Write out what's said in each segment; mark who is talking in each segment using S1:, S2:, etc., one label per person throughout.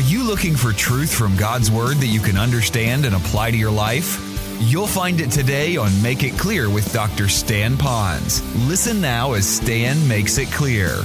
S1: Are you looking for truth from God's Word that you can understand and apply to your life? You'll find it today on Make It Clear with Dr. Stan Ponz. Listen now as Stan makes it clear.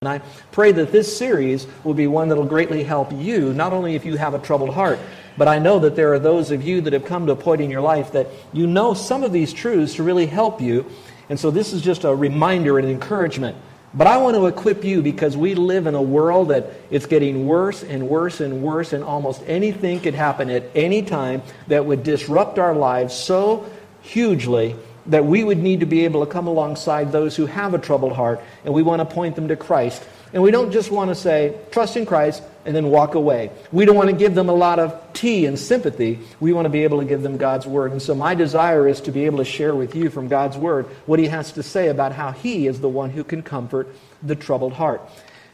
S2: And I pray that this series will be one that will greatly help you, not only if you have a troubled heart, but I know that there are those of you that have come to a point in your life that you know some of these truths to really help you. And so this is just a reminder and encouragement. But I want to equip you because we live in a world that it's getting worse and worse and worse, and almost anything could happen at any time that would disrupt our lives so hugely that we would need to be able to come alongside those who have a troubled heart, and we want to point them to Christ. And we don't just want to say, trust in Christ, and then walk away. We don't want to give them a lot of tea and sympathy. We want to be able to give them God's Word. And so my desire is to be able to share with you from God's Word what He has to say about how He is the one who can comfort the troubled heart.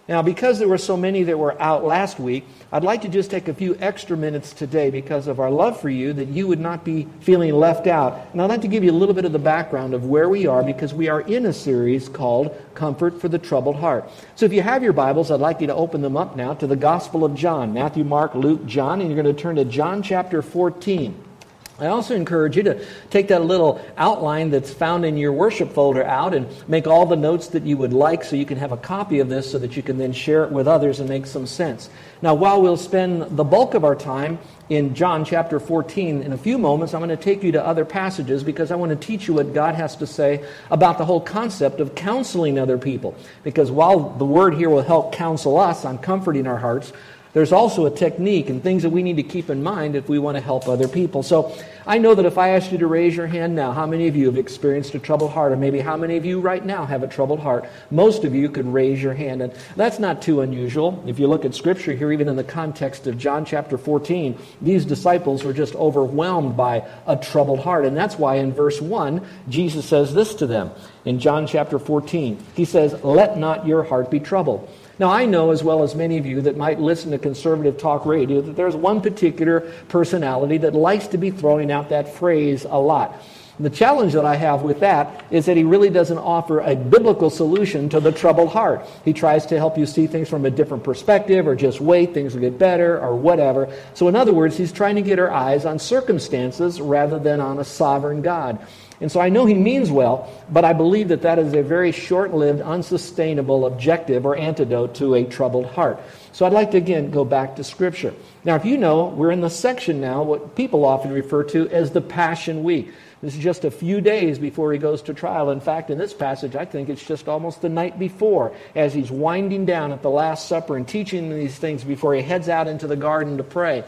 S2: Now, because there were so many that were out last week, I'd like to just take a few extra minutes today because of our love for you that you would not be feeling left out. And I'd like to give you a little bit of the background of where we are because we are in a series called Comfort for the Troubled Heart. So if you have your Bibles, I'd like you to open them up now to the Gospel of John Matthew, Mark, Luke, John, and you're going to turn to John chapter 14. I also encourage you to take that little outline that's found in your worship folder out and make all the notes that you would like so you can have a copy of this so that you can then share it with others and make some sense. Now, while we'll spend the bulk of our time in John chapter 14, in a few moments, I'm going to take you to other passages because I want to teach you what God has to say about the whole concept of counseling other people. Because while the word here will help counsel us on comforting our hearts, there's also a technique and things that we need to keep in mind if we want to help other people. So I know that if I asked you to raise your hand now, how many of you have experienced a troubled heart, or maybe how many of you right now have a troubled heart? Most of you could raise your hand. And that's not too unusual. If you look at Scripture here, even in the context of John chapter 14, these disciples were just overwhelmed by a troubled heart. And that's why in verse 1, Jesus says this to them in John chapter 14. He says, Let not your heart be troubled. Now, I know as well as many of you that might listen to conservative talk radio that there's one particular personality that likes to be throwing out that phrase a lot. The challenge that I have with that is that he really doesn't offer a biblical solution to the troubled heart. He tries to help you see things from a different perspective or just wait, things will get better or whatever. So, in other words, he's trying to get our eyes on circumstances rather than on a sovereign God. And so I know he means well, but I believe that that is a very short lived, unsustainable objective or antidote to a troubled heart. So I'd like to again go back to Scripture. Now, if you know, we're in the section now, what people often refer to as the Passion Week. This is just a few days before he goes to trial. In fact, in this passage, I think it's just almost the night before, as he's winding down at the Last Supper and teaching these things before he heads out into the garden to pray.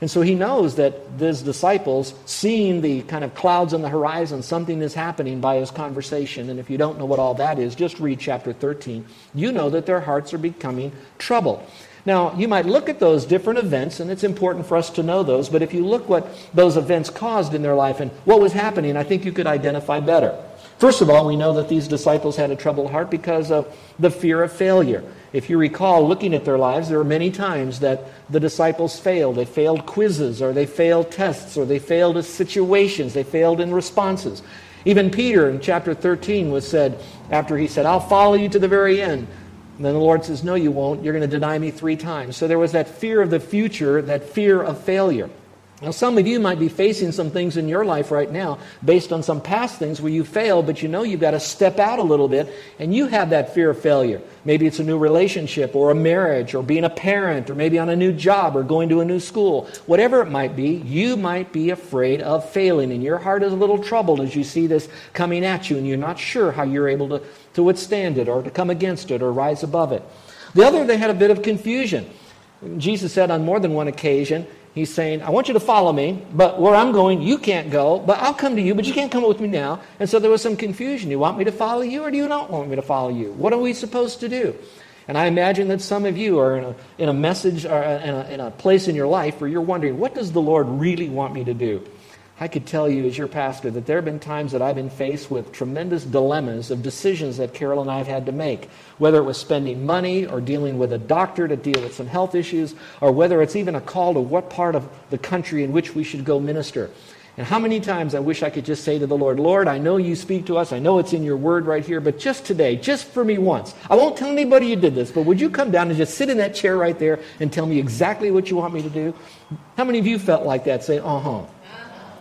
S2: And so he knows that his disciples, seeing the kind of clouds on the horizon, something is happening by his conversation. And if you don't know what all that is, just read chapter 13. You know that their hearts are becoming troubled. Now, you might look at those different events, and it's important for us to know those, but if you look what those events caused in their life and what was happening, I think you could identify better. First of all, we know that these disciples had a troubled heart because of the fear of failure. If you recall looking at their lives, there were many times that the disciples failed. They failed quizzes, or they failed tests, or they failed situations, they failed in responses. Even Peter in chapter 13 was said, after he said, I'll follow you to the very end. And then the Lord says, No, you won't. You're going to deny me three times. So there was that fear of the future, that fear of failure. Now, some of you might be facing some things in your life right now based on some past things where you failed, but you know you've got to step out a little bit, and you have that fear of failure. Maybe it's a new relationship, or a marriage, or being a parent, or maybe on a new job, or going to a new school. Whatever it might be, you might be afraid of failing, and your heart is a little troubled as you see this coming at you, and you're not sure how you're able to, to withstand it, or to come against it, or rise above it. The other, they had a bit of confusion. Jesus said on more than one occasion, He's saying, I want you to follow me, but where I'm going, you can't go, but I'll come to you, but you can't come with me now. And so there was some confusion. You want me to follow you, or do you not want me to follow you? What are we supposed to do? And I imagine that some of you are in a, in a message or uh, in a, in a place in your life where you're wondering, what does the Lord really want me to do? I could tell you, as your pastor, that there have been times that I've been faced with tremendous dilemmas of decisions that Carol and I have had to make, whether it was spending money or dealing with a doctor to deal with some health issues, or whether it's even a call to what part of the country in which we should go minister. And how many times I wish I could just say to the Lord, Lord, I know you speak to us. I know it's in your word right here, but just today, just for me once. I won't tell anybody you did this, but would you come down and just sit in that chair right there and tell me exactly what you want me to do? How many of you felt like that? Say, uh huh.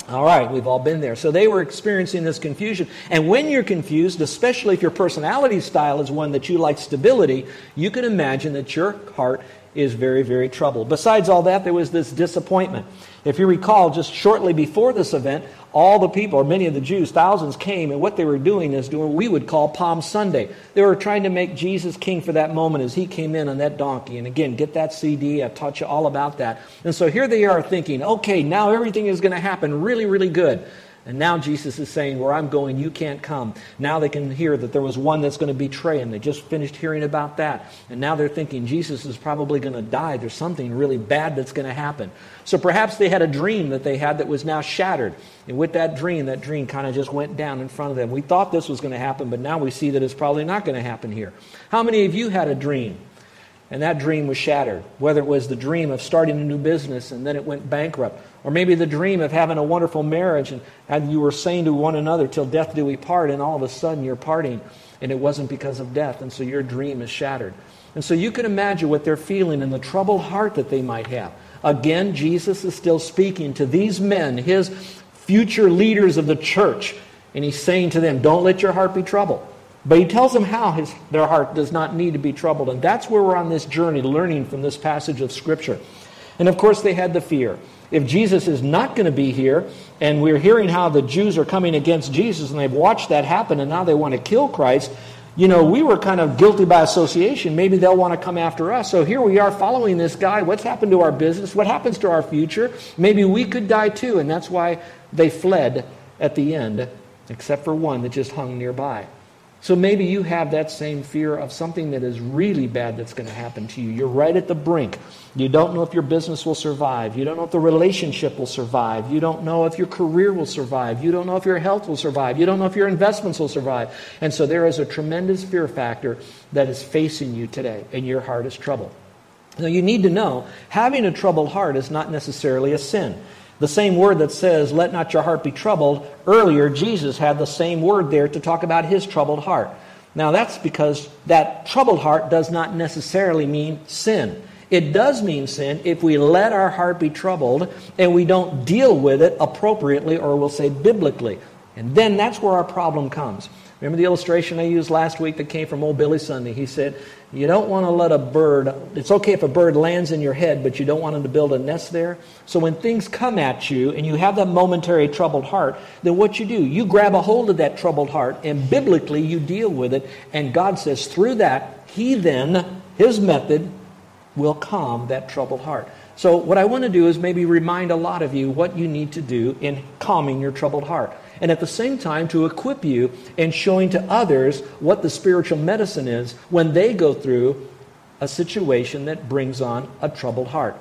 S2: All right, we've all been there. So they were experiencing this confusion. And when you're confused, especially if your personality style is one that you like stability, you can imagine that your heart is very, very troubled. Besides all that, there was this disappointment. If you recall, just shortly before this event, all the people, or many of the Jews, thousands came, and what they were doing is doing what we would call Palm Sunday. They were trying to make Jesus king for that moment as he came in on that donkey. And again, get that CD, I've taught you all about that. And so here they are thinking, okay, now everything is going to happen really, really good. And now Jesus is saying, Where I'm going, you can't come. Now they can hear that there was one that's going to betray him. They just finished hearing about that. And now they're thinking Jesus is probably going to die. There's something really bad that's going to happen. So perhaps they had a dream that they had that was now shattered. And with that dream, that dream kind of just went down in front of them. We thought this was going to happen, but now we see that it's probably not going to happen here. How many of you had a dream? And that dream was shattered. Whether it was the dream of starting a new business and then it went bankrupt, or maybe the dream of having a wonderful marriage and, and you were saying to one another, till death do we part, and all of a sudden you're parting and it wasn't because of death, and so your dream is shattered. And so you can imagine what they're feeling and the troubled heart that they might have. Again, Jesus is still speaking to these men, his future leaders of the church, and he's saying to them, Don't let your heart be troubled. But he tells them how his, their heart does not need to be troubled. And that's where we're on this journey, learning from this passage of Scripture. And of course, they had the fear. If Jesus is not going to be here, and we're hearing how the Jews are coming against Jesus, and they've watched that happen, and now they want to kill Christ, you know, we were kind of guilty by association. Maybe they'll want to come after us. So here we are following this guy. What's happened to our business? What happens to our future? Maybe we could die too. And that's why they fled at the end, except for one that just hung nearby. So maybe you have that same fear of something that is really bad that's going to happen to you. You're right at the brink. You don't know if your business will survive. You don't know if the relationship will survive. You don't know if your career will survive. You don't know if your health will survive. You don't know if your investments will survive. And so there is a tremendous fear factor that is facing you today, and your heart is troubled. Now, you need to know having a troubled heart is not necessarily a sin. The same word that says, let not your heart be troubled, earlier Jesus had the same word there to talk about his troubled heart. Now that's because that troubled heart does not necessarily mean sin. It does mean sin if we let our heart be troubled and we don't deal with it appropriately or we'll say biblically. And then that's where our problem comes. Remember the illustration I used last week that came from old Billy Sunday? He said, You don't want to let a bird, it's okay if a bird lands in your head, but you don't want him to build a nest there. So when things come at you and you have that momentary troubled heart, then what you do, you grab a hold of that troubled heart and biblically you deal with it. And God says, through that, He then, His method, will calm that troubled heart. So, what I want to do is maybe remind a lot of you what you need to do in calming your troubled heart and at the same time to equip you in showing to others what the spiritual medicine is when they go through a situation that brings on a troubled heart.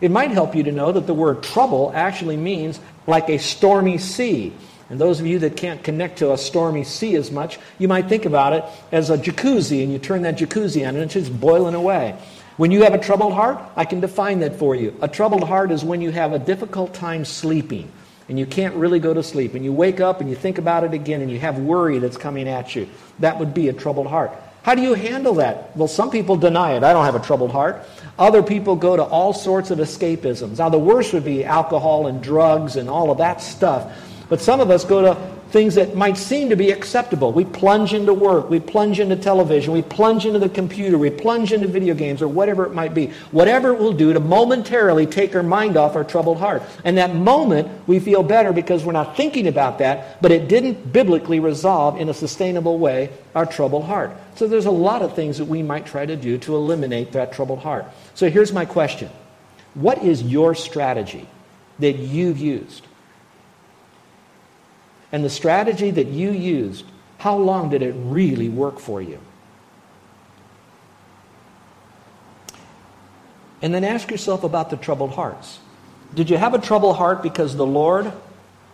S2: It might help you to know that the word trouble actually means like a stormy sea. And those of you that can't connect to a stormy sea as much, you might think about it as a jacuzzi, and you turn that jacuzzi on and it's just boiling away. When you have a troubled heart, I can define that for you. A troubled heart is when you have a difficult time sleeping and you can't really go to sleep, and you wake up and you think about it again, and you have worry that's coming at you, that would be a troubled heart. How do you handle that? Well, some people deny it. I don't have a troubled heart. Other people go to all sorts of escapisms. Now, the worst would be alcohol and drugs and all of that stuff. But some of us go to things that might seem to be acceptable. We plunge into work, we plunge into television, we plunge into the computer, we plunge into video games, or whatever it might be. Whatever it will do to momentarily take our mind off our troubled heart. And that moment, we feel better because we're not thinking about that, but it didn't biblically resolve in a sustainable way our troubled heart. So there's a lot of things that we might try to do to eliminate that troubled heart. So here's my question What is your strategy that you've used? And the strategy that you used, how long did it really work for you? And then ask yourself about the troubled hearts. Did you have a troubled heart because the Lord,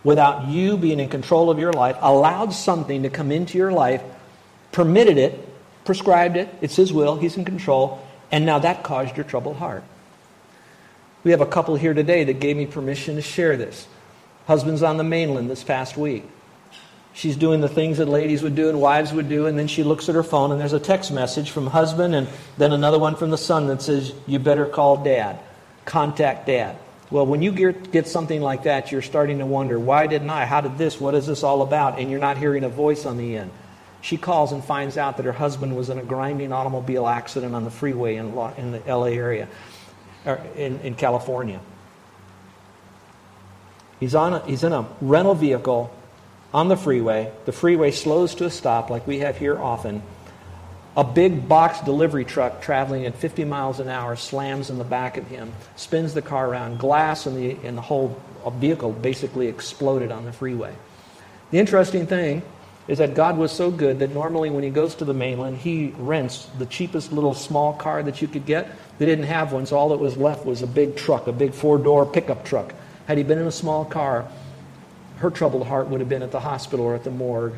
S2: without you being in control of your life, allowed something to come into your life, permitted it, prescribed it, it's His will, He's in control, and now that caused your troubled heart? We have a couple here today that gave me permission to share this. Husband's on the mainland this past week. She's doing the things that ladies would do and wives would do, and then she looks at her phone and there's a text message from husband and then another one from the son that says, You better call dad. Contact dad. Well, when you get something like that, you're starting to wonder, why didn't I? How did this? What is this all about? And you're not hearing a voice on the end. She calls and finds out that her husband was in a grinding automobile accident on the freeway in, the LA area, in, in California. He's, on a, he's in a rental vehicle on the freeway. The freeway slows to a stop, like we have here often. A big box delivery truck traveling at 50 miles an hour slams in the back of him, spins the car around. Glass in the, in the whole uh, vehicle basically exploded on the freeway. The interesting thing is that God was so good that normally when he goes to the mainland, he rents the cheapest little small car that you could get. They didn't have one, so all that was left was a big truck, a big four door pickup truck. Had he been in a small car, her troubled heart would have been at the hospital or at the morgue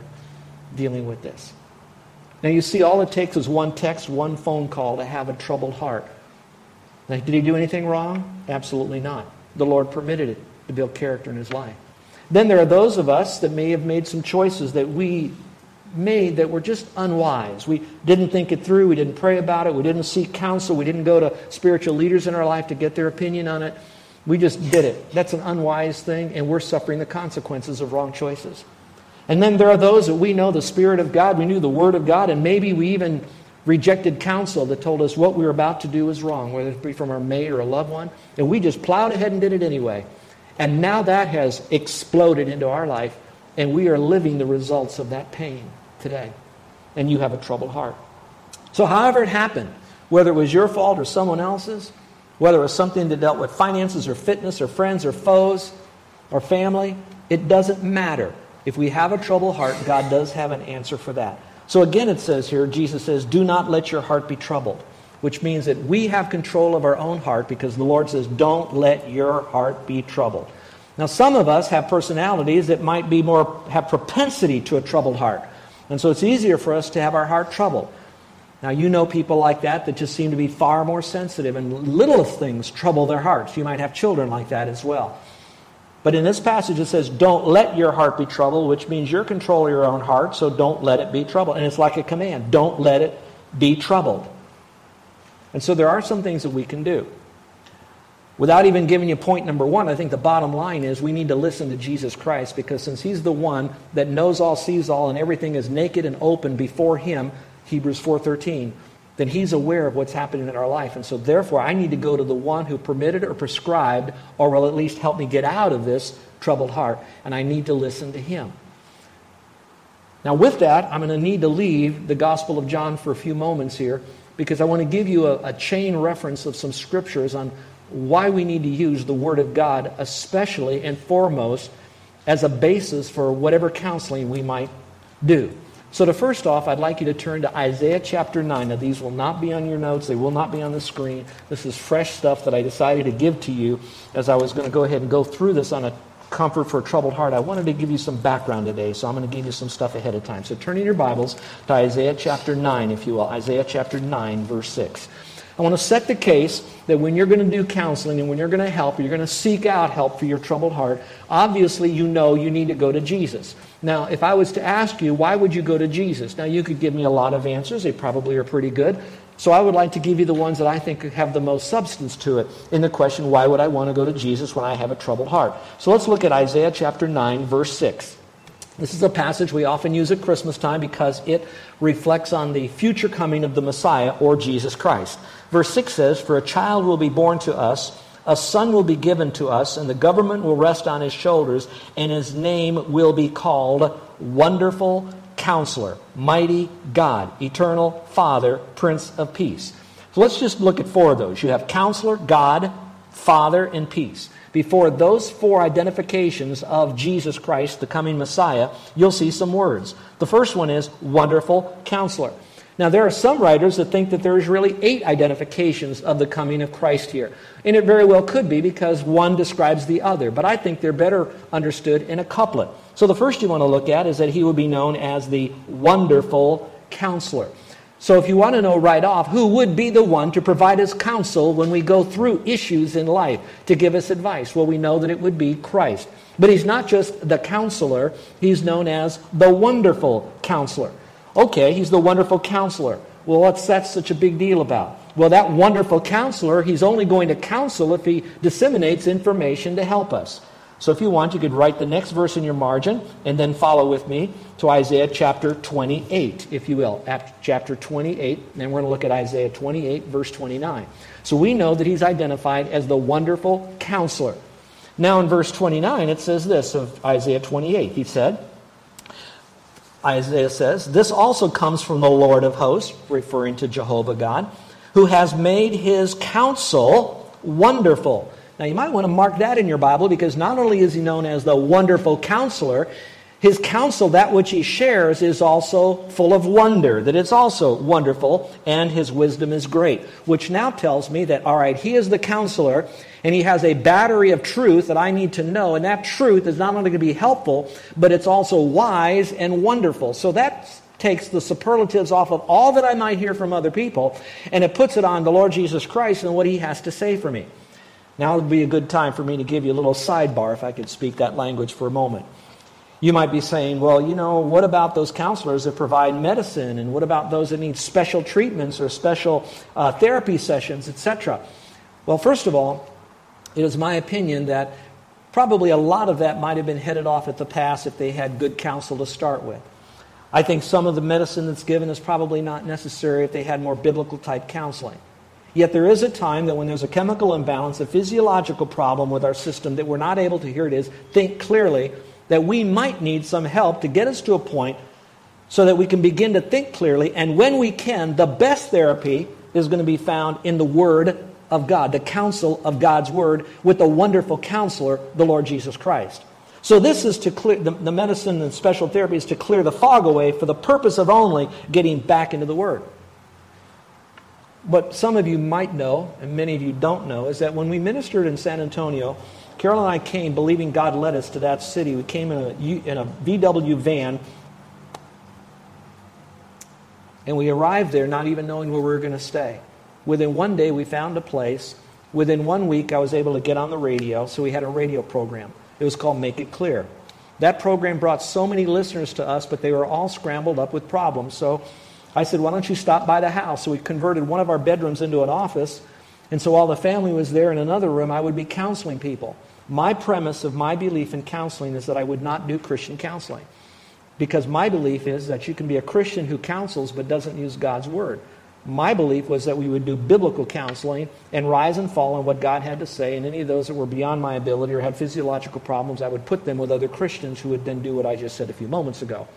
S2: dealing with this. Now, you see, all it takes is one text, one phone call to have a troubled heart. Now, did he do anything wrong? Absolutely not. The Lord permitted it to build character in his life. Then there are those of us that may have made some choices that we made that were just unwise. We didn't think it through. We didn't pray about it. We didn't seek counsel. We didn't go to spiritual leaders in our life to get their opinion on it. We just did it. That's an unwise thing, and we're suffering the consequences of wrong choices. And then there are those that we know the Spirit of God, we knew the Word of God, and maybe we even rejected counsel that told us what we were about to do was wrong, whether it be from our mate or a loved one, and we just plowed ahead and did it anyway. And now that has exploded into our life, and we are living the results of that pain today. And you have a troubled heart. So, however it happened, whether it was your fault or someone else's, whether it was something that dealt with finances or fitness or friends or foes or family, it doesn't matter. If we have a troubled heart, God does have an answer for that. So again, it says here, Jesus says, Do not let your heart be troubled, which means that we have control of our own heart because the Lord says, Don't let your heart be troubled. Now, some of us have personalities that might be more, have propensity to a troubled heart. And so it's easier for us to have our heart troubled. Now, you know people like that that just seem to be far more sensitive, and little things trouble their hearts. You might have children like that as well. But in this passage, it says, Don't let your heart be troubled, which means you're controlling your own heart, so don't let it be troubled. And it's like a command don't let it be troubled. And so there are some things that we can do. Without even giving you point number one, I think the bottom line is we need to listen to Jesus Christ because since He's the one that knows all, sees all, and everything is naked and open before Him, Hebrews 4:13, then he's aware of what's happening in our life. And so therefore I need to go to the one who permitted or prescribed or will at least help me get out of this troubled heart, and I need to listen to him. Now with that, I'm going to need to leave the Gospel of John for a few moments here because I want to give you a, a chain reference of some scriptures on why we need to use the Word of God, especially and foremost, as a basis for whatever counseling we might do. So, to first off, I'd like you to turn to Isaiah chapter 9. Now, these will not be on your notes, they will not be on the screen. This is fresh stuff that I decided to give to you as I was going to go ahead and go through this on a comfort for a troubled heart. I wanted to give you some background today, so I'm going to give you some stuff ahead of time. So, turn in your Bibles to Isaiah chapter 9, if you will. Isaiah chapter 9, verse 6. I want to set the case that when you're going to do counseling and when you're going to help, you're going to seek out help for your troubled heart, obviously you know you need to go to Jesus. Now, if I was to ask you, why would you go to Jesus? Now, you could give me a lot of answers. They probably are pretty good. So I would like to give you the ones that I think have the most substance to it in the question, why would I want to go to Jesus when I have a troubled heart? So let's look at Isaiah chapter 9, verse 6. This is a passage we often use at Christmas time because it reflects on the future coming of the Messiah or Jesus Christ. Verse 6 says, For a child will be born to us, a son will be given to us, and the government will rest on his shoulders, and his name will be called Wonderful Counselor, Mighty God, Eternal Father, Prince of Peace. So let's just look at four of those. You have Counselor, God, Father, and Peace before those four identifications of Jesus Christ, the coming Messiah, you'll see some words. The first one is wonderful counselor. Now, there are some writers that think that there's really eight identifications of the coming of Christ here. And it very well could be because one describes the other. But I think they're better understood in a couplet. So the first you want to look at is that he will be known as the wonderful counselor. So, if you want to know right off who would be the one to provide us counsel when we go through issues in life to give us advice, well, we know that it would be Christ. But he's not just the counselor, he's known as the wonderful counselor. Okay, he's the wonderful counselor. Well, what's that such a big deal about? Well, that wonderful counselor, he's only going to counsel if he disseminates information to help us. So if you want, you could write the next verse in your margin and then follow with me to Isaiah chapter 28, if you will. Chapter 28, and we're going to look at Isaiah 28, verse 29. So we know that he's identified as the wonderful counselor. Now in verse 29, it says this of Isaiah 28. He said, Isaiah says, This also comes from the Lord of hosts, referring to Jehovah God, who has made his counsel wonderful now, you might want to mark that in your Bible because not only is he known as the wonderful counselor, his counsel, that which he shares, is also full of wonder, that it's also wonderful, and his wisdom is great. Which now tells me that, all right, he is the counselor, and he has a battery of truth that I need to know, and that truth is not only going to be helpful, but it's also wise and wonderful. So that takes the superlatives off of all that I might hear from other people, and it puts it on the Lord Jesus Christ and what he has to say for me. Now it would be a good time for me to give you a little sidebar if I could speak that language for a moment. You might be saying, well, you know, what about those counselors that provide medicine? And what about those that need special treatments or special uh, therapy sessions, etc.? Well, first of all, it is my opinion that probably a lot of that might have been headed off at the pass if they had good counsel to start with. I think some of the medicine that's given is probably not necessary if they had more biblical type counseling. Yet there is a time that when there's a chemical imbalance, a physiological problem with our system that we're not able to, here it is, think clearly, that we might need some help to get us to a point so that we can begin to think clearly. And when we can, the best therapy is going to be found in the Word of God, the counsel of God's Word, with the wonderful counselor, the Lord Jesus Christ. So this is to clear the, the medicine and special therapy is to clear the fog away for the purpose of only getting back into the Word what some of you might know, and many of you don't know, is that when we ministered in San Antonio, Carol and I came believing God led us to that city. We came in a, in a VW van, and we arrived there not even knowing where we were going to stay. Within one day, we found a place. Within one week, I was able to get on the radio, so we had a radio program. It was called Make It Clear. That program brought so many listeners to us, but they were all scrambled up with problems. So I said, Why don't you stop by the house? So we converted one of our bedrooms into an office. And so while the family was there in another room, I would be counseling people. My premise of my belief in counseling is that I would not do Christian counseling. Because my belief is that you can be a Christian who counsels but doesn't use God's word. My belief was that we would do biblical counseling and rise and fall on what God had to say, and any of those that were beyond my ability or had physiological problems, I would put them with other Christians who would then do what I just said a few moments ago.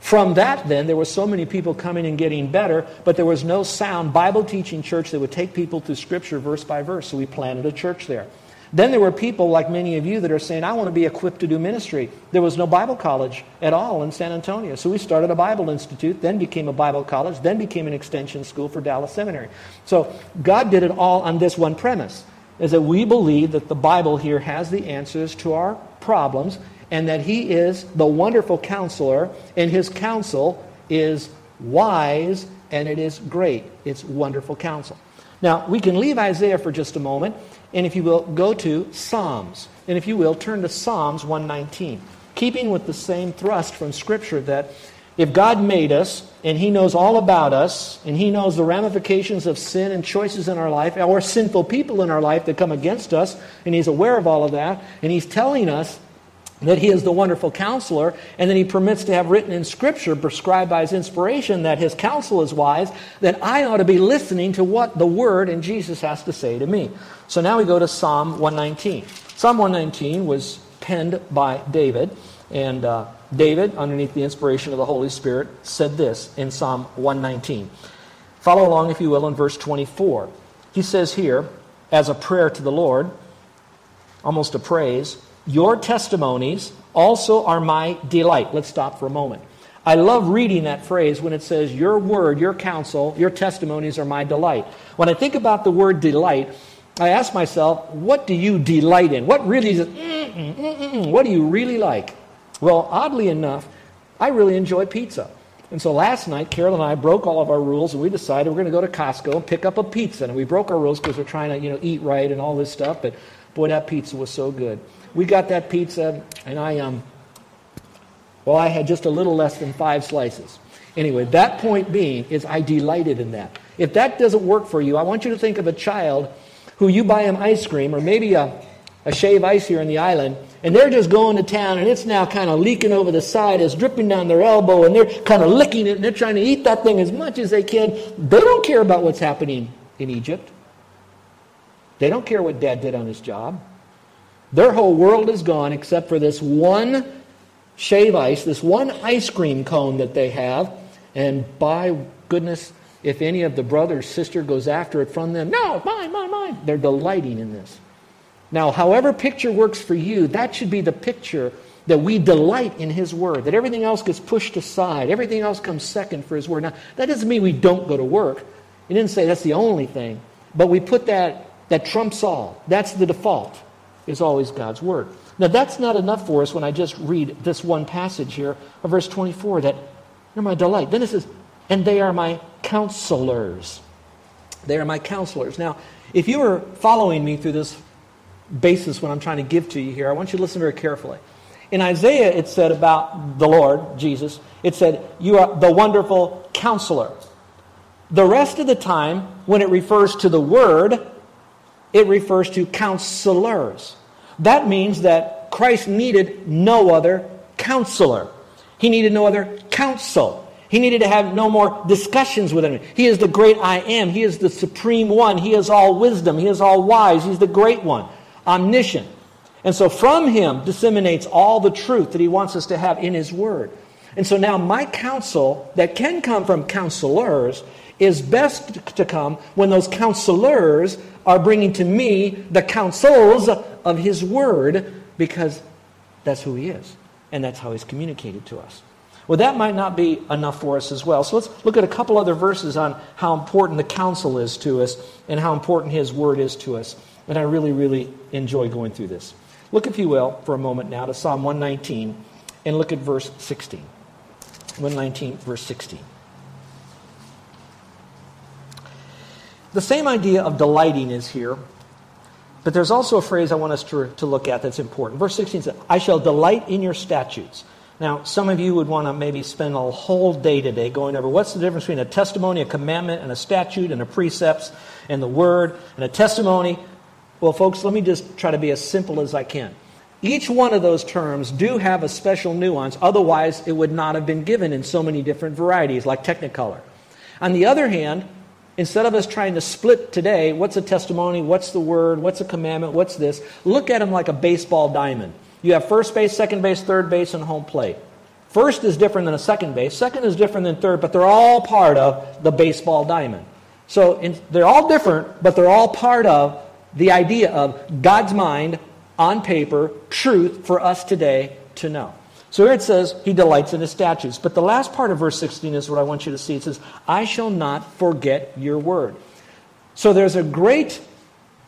S2: From that, then, there were so many people coming and getting better, but there was no sound Bible teaching church that would take people through Scripture verse by verse. So we planted a church there. Then there were people like many of you that are saying, I want to be equipped to do ministry. There was no Bible college at all in San Antonio. So we started a Bible Institute, then became a Bible college, then became an extension school for Dallas Seminary. So God did it all on this one premise is that we believe that the Bible here has the answers to our problems and that he is the wonderful counselor, and his counsel is wise and it is great. It's wonderful counsel. Now, we can leave Isaiah for just a moment, and if you will, go to Psalms. And if you will, turn to Psalms 119. Keeping with the same thrust from Scripture that if God made us, and He knows all about us, and He knows the ramifications of sin and choices in our life, or sinful people in our life that come against us, and He's aware of all of that, and He's telling us that he is the wonderful counselor, and then he permits to have written in Scripture, prescribed by his inspiration, that his counsel is wise, then I ought to be listening to what the Word and Jesus has to say to me. So now we go to Psalm 119. Psalm 119 was penned by David, and uh, David, underneath the inspiration of the Holy Spirit, said this in Psalm 119. Follow along, if you will, in verse 24. He says here, as a prayer to the Lord, almost a praise, your testimonies also are my delight. Let's stop for a moment. I love reading that phrase when it says, Your word, your counsel, your testimonies are my delight. When I think about the word delight, I ask myself, what do you delight in? What really is, mm-mm, what do you really like? Well, oddly enough, I really enjoy pizza. And so last night, Carol and I broke all of our rules, and we decided we're going to go to Costco and pick up a pizza. And we broke our rules because we're trying to, you know, eat right and all this stuff. But boy, that pizza was so good. We got that pizza, and I um, well, I had just a little less than five slices. Anyway, that point being is I delighted in that. If that doesn't work for you, I want you to think of a child who you buy him ice cream or maybe a, a shave ice here in the island, and they're just going to town and it's now kind of leaking over the side, it's dripping down their elbow, and they're kind of licking it and they're trying to eat that thing as much as they can. They don't care about what's happening in Egypt. They don't care what dad did on his job. Their whole world is gone except for this one shave ice, this one ice cream cone that they have. And by goodness, if any of the brother sister goes after it from them, no, mine, mine, mine. They're delighting in this. Now, however picture works for you, that should be the picture that we delight in His Word, that everything else gets pushed aside, everything else comes second for His Word. Now, that doesn't mean we don't go to work. He didn't say that's the only thing, but we put that, that trumps all. That's the default, is always God's Word. Now, that's not enough for us when I just read this one passage here of verse 24 that you're my delight. Then it says, and they are my counselors. They are my counselors. Now, if you are following me through this basis what I'm trying to give to you here, I want you to listen very carefully. In Isaiah, it said about the Lord, Jesus, it said, You are the wonderful counselor. The rest of the time, when it refers to the word, it refers to counselors. That means that Christ needed no other counselor. He needed no other counsel. He needed to have no more discussions with him. He is the great I am. He is the supreme one. He is all wisdom. He is all wise. He's the great one, omniscient. And so from him disseminates all the truth that he wants us to have in his word. And so now my counsel that can come from counselors is best to come when those counselors are bringing to me the counsels of his word because that's who he is and that's how he's communicated to us. Well, that might not be enough for us as well. So let's look at a couple other verses on how important the counsel is to us and how important his word is to us. And I really, really enjoy going through this. Look, if you will, for a moment now to Psalm 119 and look at verse 16. 119, verse 16. The same idea of delighting is here, but there's also a phrase I want us to, to look at that's important. Verse 16 says, I shall delight in your statutes. Now, some of you would want to maybe spend a whole day today going over what's the difference between a testimony, a commandment, and a statute, and a precepts, and the word, and a testimony. Well, folks, let me just try to be as simple as I can. Each one of those terms do have a special nuance, otherwise, it would not have been given in so many different varieties, like Technicolor. On the other hand, instead of us trying to split today, what's a testimony, what's the word, what's a commandment, what's this, look at them like a baseball diamond. You have first base, second base, third base, and home plate. First is different than a second base. Second is different than third, but they're all part of the baseball diamond. So in, they're all different, but they're all part of the idea of God's mind on paper, truth for us today to know. So here it says, He delights in His statutes. But the last part of verse 16 is what I want you to see. It says, I shall not forget your word. So there's a great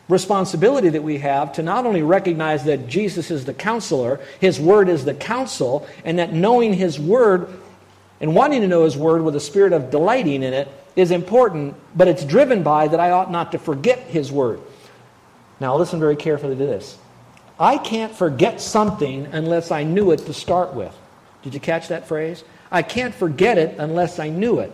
S2: responsibility that we have to not only recognize that Jesus is the counselor, his word is the counsel, and that knowing his word and wanting to know his word with a spirit of delighting in it is important, but it's driven by that I ought not to forget his word. Now, listen very carefully to this. I can't forget something unless I knew it to start with. Did you catch that phrase? I can't forget it unless I knew it.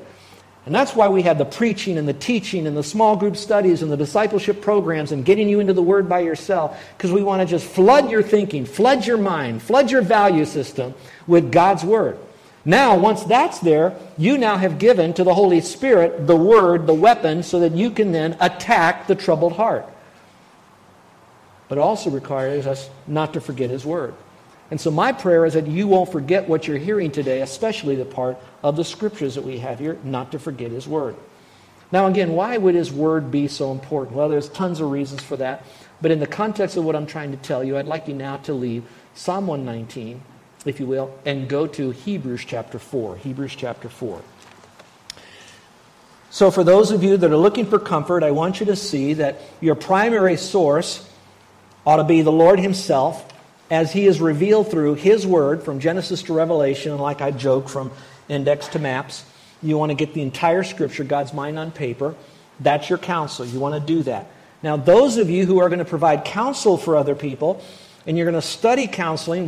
S2: And that's why we have the preaching and the teaching and the small group studies and the discipleship programs and getting you into the Word by yourself, because we want to just flood your thinking, flood your mind, flood your value system with God's Word. Now, once that's there, you now have given to the Holy Spirit the Word, the weapon, so that you can then attack the troubled heart. But also requires us not to forget His Word. And so, my prayer is that you won't forget what you're hearing today, especially the part of the scriptures that we have here, not to forget His Word. Now, again, why would His Word be so important? Well, there's tons of reasons for that. But in the context of what I'm trying to tell you, I'd like you now to leave Psalm 119, if you will, and go to Hebrews chapter 4. Hebrews chapter 4. So, for those of you that are looking for comfort, I want you to see that your primary source ought to be the Lord Himself as he is revealed through his word from Genesis to Revelation, and like I joke, from index to maps. You want to get the entire scripture, God's mind on paper. That's your counsel. You want to do that. Now, those of you who are going to provide counsel for other people, and you're going to study counseling,